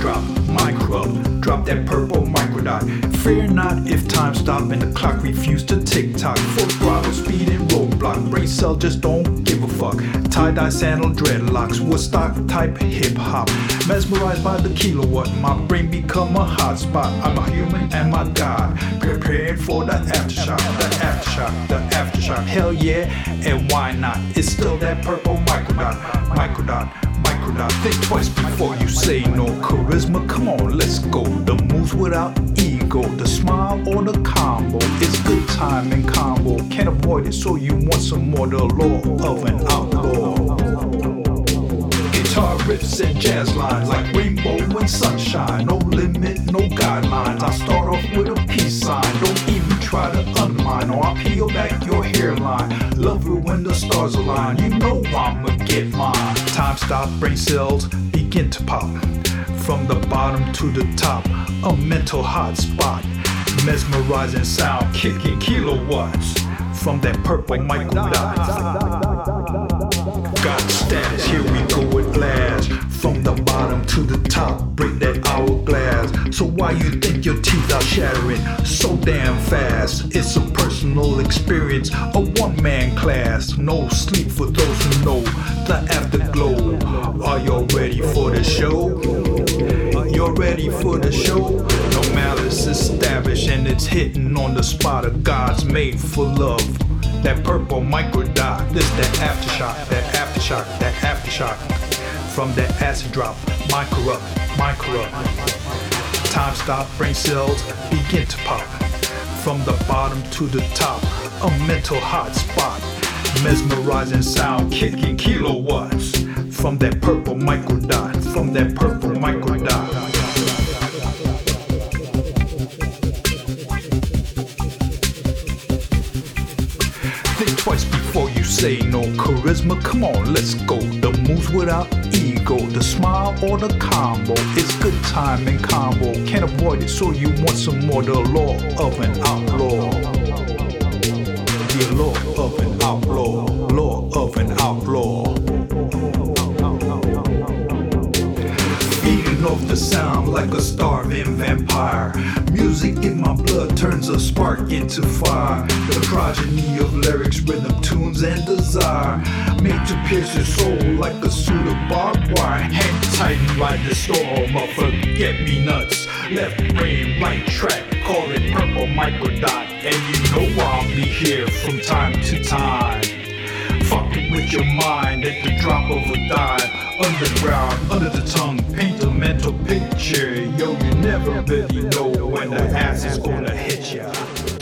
drop, micro drop that purple microdot. Fear not if time stop and the clock refuse to tick tock. Full throttle, speed and roadblock. Brain cell just don't give a fuck. Tie dye sandal dreadlocks, Woodstock type hip hop. Mesmerized by the kilowatt, my brain become a hotspot. I'm a human and my God. Prepared for the aftershock, the aftershock, the aftershock. Hell yeah, and why not? It's still that purple microdot, microdot, microdot. Think twice before you say no. Charisma, come on, let's go. The moves without ego, the smile or the combo. It's good time and combo. Can't avoid it, so you want some more. The law of an outlaw. Guitar riffs and jazz lines like rainbow and sunshine. No limit, no guidelines. I start off with a peace sign. Don't even try to undermine or I'll peel back your hairline. Love when the stars align. You know I'ma get mine. Time stop, brain cells begin to pop. From the bottom to the top, a mental hotspot. Mesmerizing sound, kicking kilowatts. From that purple microdot. Got status, here we go at last. From the bottom to the top, break that why you think your teeth are shattering so damn fast? It's a personal experience, a one-man class. No sleep for those who know the afterglow. Are you ready for the show? You're ready for the show? No malice established and it's hitting on the spot of God's made for love. That purple microdot, this that aftershock, that aftershock, that aftershock. From that acid drop, micro up, micro up. Time stop, brain cells begin to pop. From the bottom to the top, a mental hotspot. Mesmerizing sound, kicking kilowatts. From that purple microdot, from that purple twice before you say no. Charisma, come on, let's go. The moves without ego, the smile or the combo. It's good time and combo. Can't avoid it, so you want some more. The law of an outlaw. The law of an outlaw. Sound like a starving vampire. Music in my blood turns a spark into fire. The progeny of lyrics, rhythm, tunes, and desire. Made to pierce your soul like a suit of barbed wire. Hang tight and ride the storm of forget me nuts. Left brain, right track, call it purple microdot. And you know I'll be here from time to time. Fucking with your mind at the drop of a dime. Underground, picture. Yo, you never really know when the ass is gonna hit ya.